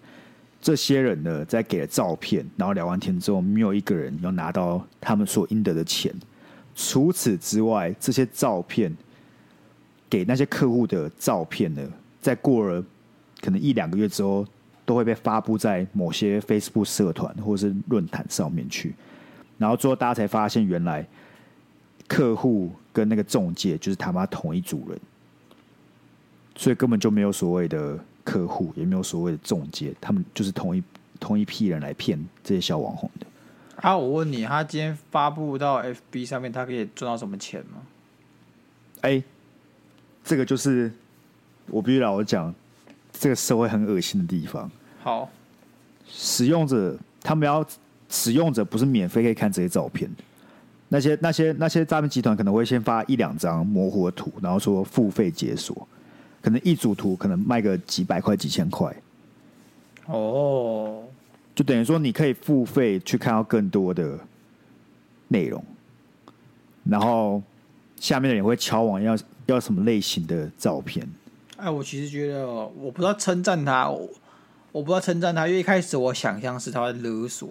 这些人呢，在给了照片，然后聊完天之后，没有一个人要拿到他们所应得的钱。除此之外，这些照片给那些客户的照片呢，在过了可能一两个月之后，都会被发布在某些 Facebook 社团或是论坛上面去。然后最后大家才发现，原来客户。跟那个中介就是他妈同一组人，所以根本就没有所谓的客户，也没有所谓的中介，他们就是同一同一批人来骗这些小网红的。啊，我问你，他今天发布到 FB 上面，他可以赚到什么钱吗？哎、欸，这个就是我必须老实讲，这个社会很恶心的地方。好，使用者他们要使用者不是免费可以看这些照片的。那些那些那些诈骗集团可能会先发一两张模糊的图，然后说付费解锁，可能一组图可能卖个几百块几千块。哦，就等于说你可以付费去看到更多的内容，然后下面的人会敲碗要要什么类型的照片。哎，我其实觉得我不知道称赞他，我我不知道称赞他，因为一开始我想象是他在勒索。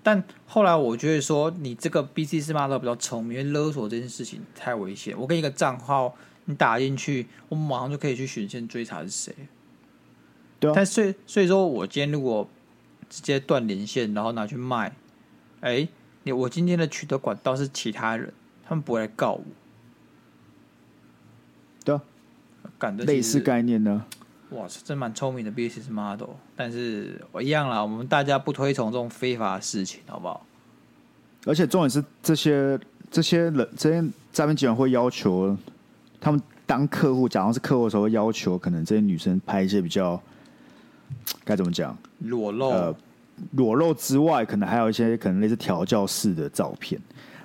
但后来我觉得说，你这个 BC 四 Model 比较聪明，因为勒索这件事情太危险。我给你一个账号，你打进去，我们马上就可以去循线追查是谁。对啊。但所以所以说我今天如果直接断连线，然后拿去卖，哎，你我今天的取得管道是其他人，他们不会来告我。对啊。类似概念呢。哇，真蛮聪明的 business model，但是我一样啦，我们大家不推崇这种非法的事情，好不好？而且重点是这些这些人，这些诈骗集团会要求他们当客户，假如是客户的时候，要求可能这些女生拍一些比较该怎么讲裸露，呃，裸露之外，可能还有一些可能类似调教式的照片。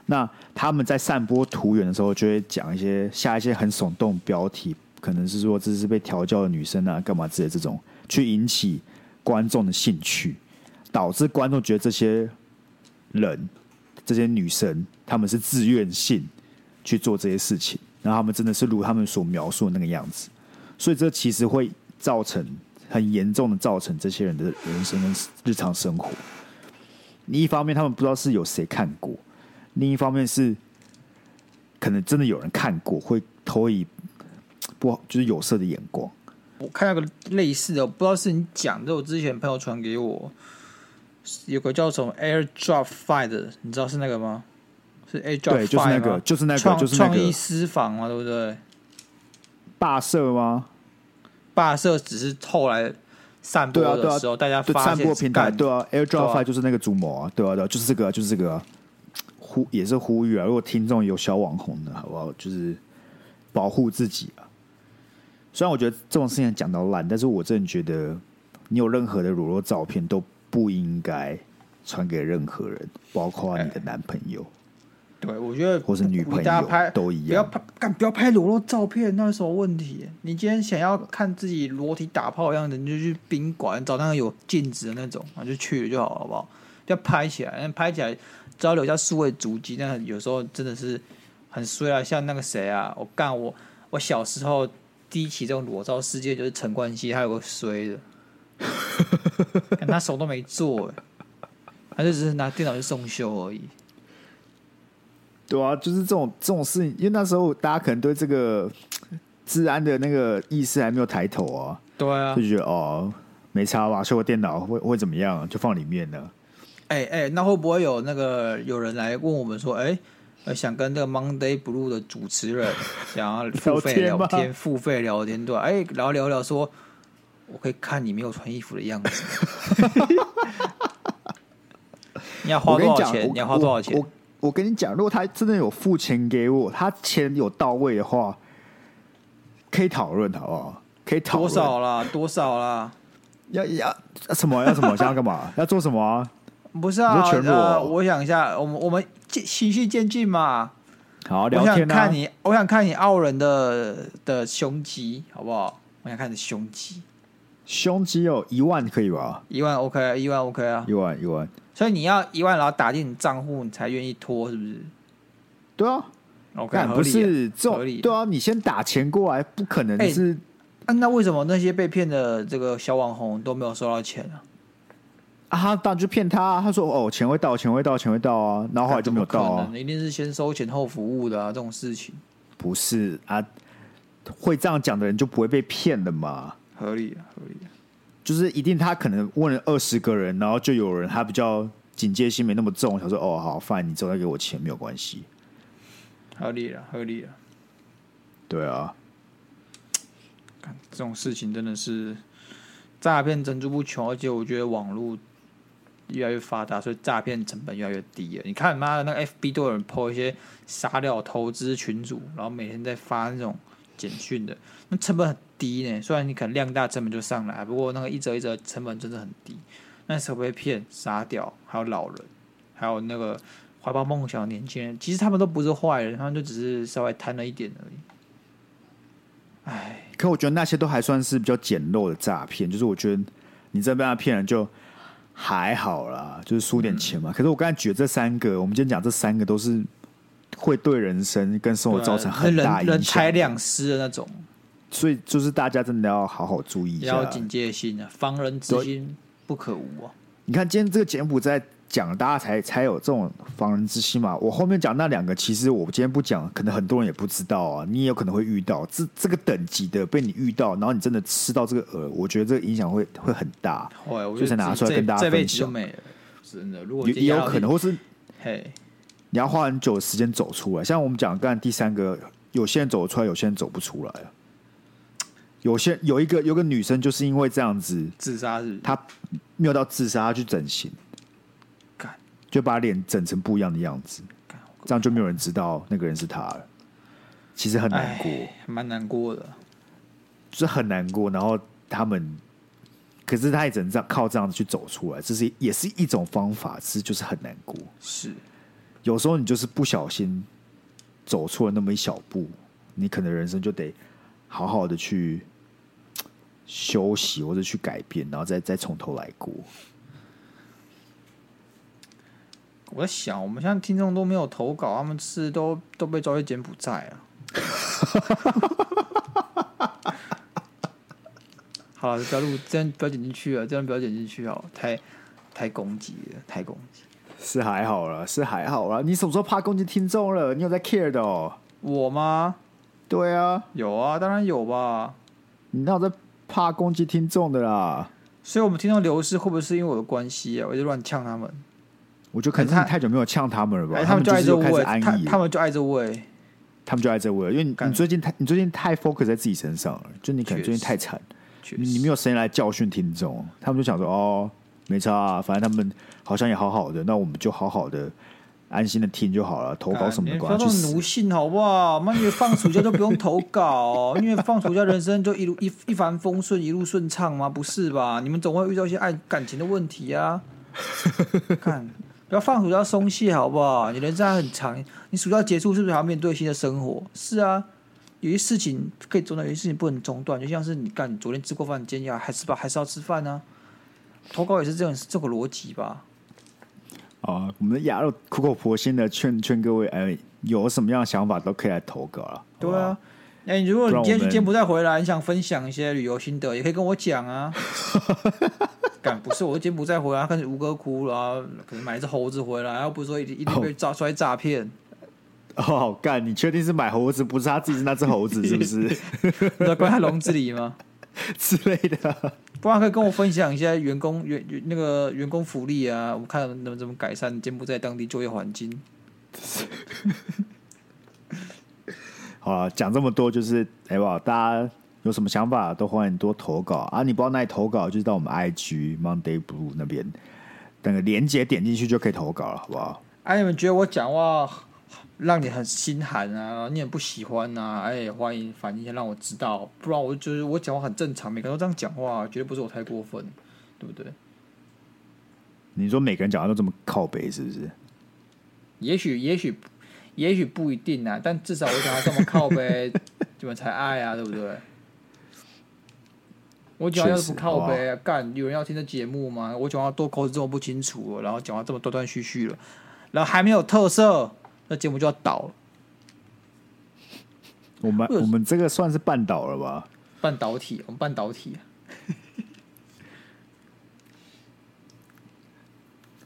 那他们在散播图源的时候，就会讲一些下一些很耸动标题。可能是说这是被调教的女生啊，干嘛之类这种，去引起观众的兴趣，导致观众觉得这些人、这些女生他们是自愿性去做这些事情，然后他们真的是如他们所描述的那个样子，所以这其实会造成很严重的造成这些人的人生跟日常生活。你一方面他们不知道是有谁看过，另一方面是可能真的有人看过，会投以。不，就是有色的眼光。我看那个类似的，我不知道是你讲的，我之前朋友传给我，有个叫什么 AirDrop Five 的，你知道是那个吗？对，就是那个，就是那个，就是那个创意私房嘛，对不对？霸社吗？霸社只是后来散播的时候，大家发散播平台，对啊，AirDrop Five 就是那个主谋啊，对啊，对，就是这个，就是这个，呼也是呼吁啊，如果听众有小网红的，好不好？就是保护自己啊。虽然我觉得这种事情讲到烂，但是我真的觉得你有任何的裸露照片都不应该传给任何人，包括你的男朋友。对，我觉得或是女朋友大家拍都一样不要拍，干不要拍裸露照片，那有什么问题？你今天想要看自己裸体打炮的样子，你就去宾馆找那个有镜子的那种，啊，就去了就好了，好不好？要拍起来，拍起来只要留下数位足迹，那有时候真的是很衰啊。像那个谁啊，我干我我小时候第一起这种裸照事件就是陈冠希，他有个衰的，他手都没做，他就只是拿电脑去送修而已。对啊，就是这种这种事情，因为那时候大家可能对这个治安的那个意识还没有抬头啊。对啊，就觉得哦，没差吧，修个电脑会会怎么样？就放里面了。哎哎，那会不会有那个有人来问我们说，哎，想跟这个 Monday Blue 的主持人 想要付费聊天，付费聊天对吧？哎，聊聊聊说，我可以看你没有穿衣服的样子。你要花多少钱？你要花多少钱？我跟你讲，如果他真的有付钱给我，他钱有到位的话，可以讨论，好不好？可以讨论多少啦？多少啦？要要什么？要什么？想要干嘛？要做什么啊？不是啊，呃，我想一下，我们我们循序渐进嘛。好，聊天啊。我想看你，我想看你傲人的的胸肌，好不好？我想看你胸肌。胸肌有一万可以吧？一万 OK，一万 OK 啊，一万一万。所以你要一万，然后打进你账户，你才愿意拖，是不是？对啊，OK，不是这种，对啊，你先打钱过来，不可能是。啊，那为什么那些被骗的这个小网红都没有收到钱啊？啊，他当然就骗他，他说哦，钱会到，钱会到，钱会到啊，然后后来就没有到啊。一定是先收钱后服务的啊，这种事情。不是啊，会这样讲的人就不会被骗的嘛？合理啊，合理。就是一定，他可能问了二十个人，然后就有人他比较警戒心没那么重，想说哦好，fine，你之后再给我钱没有关系，合理了，合理了，对啊，这种事情真的是诈骗层出不穷，而且我觉得网络越来越发达，所以诈骗成本越来越低了。你看妈的，那个 FB 都有人 po 一些杀掉投资群组，然后每天在发那种简讯的，那成本很低呢。虽然你可能量大，成本就上来，不过那个一折一折成本真的很低。那时候被骗、傻屌，还有老人，还有那个怀抱梦想的年轻人，其实他们都不是坏人，他们就只是稍微贪了一点而已。哎，可我觉得那些都还算是比较简陋的诈骗，就是我觉得你这边被他骗了就还好啦，就是输点钱嘛。嗯、可是我刚才举的这三个，我们今天讲这三个都是会对人生跟生活造成很大影响、人财两失的那种。所以就是大家真的要好好注意一下，要警戒心啊，防人之心不可无啊。你看今天这个柬埔寨讲，大家才才有这种防人之心嘛。我后面讲那两个，其实我今天不讲，可能很多人也不知道啊。你也有可能会遇到这这个等级的被你遇到，然后你真的吃到这个饵，我觉得这个影响会会很大。会，我就才拿出来跟大家分享。真的，如果也有可能，或是嘿，你要花很久的时间走出来。像我们讲刚才第三个，有些人走出来，有些人走不出来啊。有些有一个有个女生就是因为这样子自杀，是她没有到自杀，她去整形，就把脸整成不一样的样子，这样就没有人知道那个人是她了。其实很难过，蛮难过的，就是很难过。然后他们，可是他也只能这样靠这样子去走出来，这是也是一种方法，其实就是很难过。是有时候你就是不小心走错了那么一小步，你可能人生就得好好的去。休息或者去改变，然后再再从头来过。我在想，我们现在听众都没有投稿，他们是都都被抓去柬埔寨了。好了，不要录，这样不要剪进去了，这样不要剪进去哦，太太攻击了，太攻击。是还好了，是还好了。你什么时候怕攻击听众了？你有在 care 的哦？我吗？对啊，有啊，当然有吧。你那我在。怕攻击听众的啦，所以我们听众流失会不会是因为我的关系啊？我就乱呛他们，我觉得可能是太久没有呛他们了吧？他们就爱这味，他他们就爱这味，他们就爱这味，因为你你最近太你最近太 focus 在自己身上了，就你可能最近太惨，你没有时间来教训听众，他们就想说哦，没差啊，反正他们好像也好好的，那我们就好好的。安心的听就好了，投稿什么的，不要这种奴性好不好？妈，你放暑假就不用投稿，因为放暑假人生就一路一一帆风顺，一路顺畅吗？不是吧？你们总会遇到一些爱感情的问题啊。看，不要放暑假松懈好不好？你人生还很长，你暑假结束是不是还要面对新的生活？是啊，有些事情可以中断，有些事情不能中断。就像是你干，你昨天吃过饭，今天要还是吧，还是要吃饭呢、啊？投稿也是这样，这个逻辑吧？啊，我们的雅肉苦口婆心的劝劝各位，哎，有什么样的想法都可以来投稿了。对啊，哎，如果你今天去柬埔寨回来，你想分享一些旅游心得，也可以跟我讲啊。干不是我柬埔寨回来，开始吴哥窟了，可能买一只猴子回来，然后不是说一定一定被抓出来诈骗。哦，好干！你确定是买猴子，不是他自己是那只猴子，是不是？你在关在笼子里吗？之类的。不然可以跟我分享一下员工员那个员工福利啊，我看能怎么改善柬埔寨当地就业环境。好了，讲这么多就是，哎不，大家。有什么想法都欢迎多投稿啊！你不知道哪里投稿，就是到我们 IG Monday Blue 那边，那个连接点进去就可以投稿了，好不好？哎、啊，你们觉得我讲话让你很心寒啊？你很不喜欢啊？哎，欢迎反映一下，让我知道，不然我就是我讲话很正常，每个人都这样讲话，绝对不是我太过分，对不对？你说每个人讲话都这么靠北，是不是？也许，也许，也许不一定啊，但至少我讲话这么靠北，你们才爱啊，对不对？我讲话要是不靠北啊，干有人要听这节目吗？我讲话多口齿这么不清楚，然后讲话这么断断续续了，然后还没有特色，那节目就要倒了。我们我们这个算是半岛了吧？半导体，我们半导体。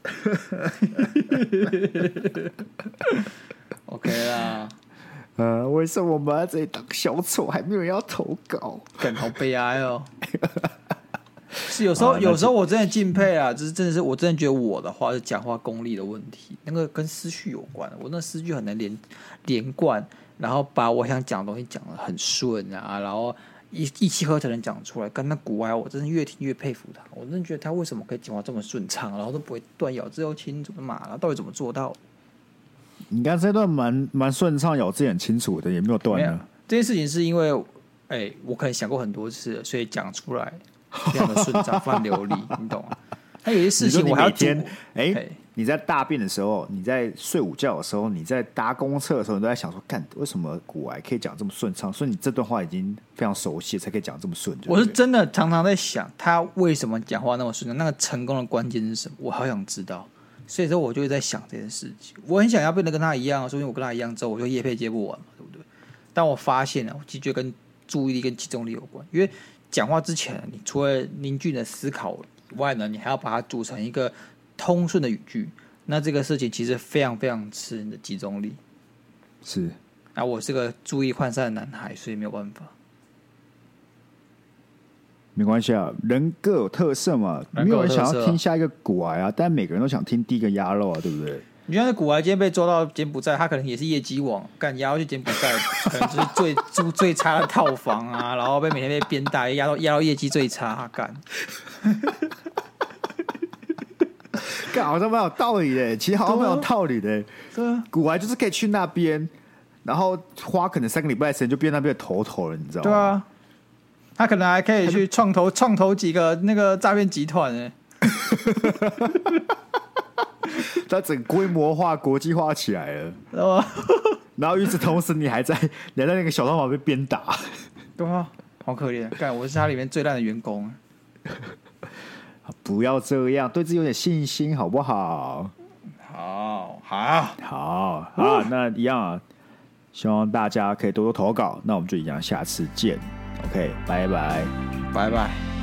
OK 啦。呃，为什么我们在这里当小丑，还没有人要投稿？感好悲哀哦！是有时候，有时候我真的敬佩啊，就是真的是，我真的觉得我的话是讲话功力的问题，那个跟思绪有关。我那思绪很难连连贯，然后把我想讲的东西讲的很顺啊，然后一一气呵成的讲出来。跟那古埃，我真的越听越佩服他。我真的觉得他为什么可以讲话这么顺畅，然后都不会断咬字又清楚的嘛？然后到底怎么做到？你刚才这段蛮蛮顺畅，咬字很清楚的，也没有断啊。这件事情是因为，哎、欸，我可能想过很多次，所以讲出来非常的顺畅、非常流利，你懂吗？他有一些事情，我还要听。哎、欸，你在大便的时候，你在睡午觉的时候，你在搭公厕的时候，你都在想说，干为什么古癌可以讲这么顺畅？所以你这段话已经非常熟悉，才可以讲这么顺。我是真的常常在想，他为什么讲话那么顺畅？那个成功的关键是什么？我好想知道。所以说，我就会在想这件事情。我很想要变得跟他一样，说因为我跟他一样之后，我就夜配接不完嘛，对不对？但我发现了，我其实跟注意力跟集中力有关。因为讲话之前，你除了凝聚的思考以外呢，你还要把它组成一个通顺的语句。那这个事情其实非常非常吃你的集中力。是。啊我是个注意涣散的男孩，所以没有办法。没关系啊，人各有特色嘛，没有人想要听下一个古埃啊，但每个人都想听第一个鸭肉啊，对不对？你觉得古玩今天被抓到柬埔寨，他可能也是业绩王，干鸭肉去柬埔寨，可能就是最租最差的套房啊，然后被每天被鞭打，压到压到业绩最差，干，干好像蛮有道理的，其实好像蛮有道理的，对啊，古玩就是可以去那边，然后花可能三个礼拜的时间就变那边的头头了，你知道吗？对啊。他可能还可以去创投创投几个那个诈骗集团呢，他整规模化、国际化起来了，知道吗？然后与此同时，你还在你还在那个小套房被鞭打，对啊，好可怜！干，我是他里面最烂的员工，不要这样，对自己有点信心，好不好？好，好，好好！那一样啊，希望大家可以多多投稿，那我们就一样，下次见。OK，拜拜，拜拜。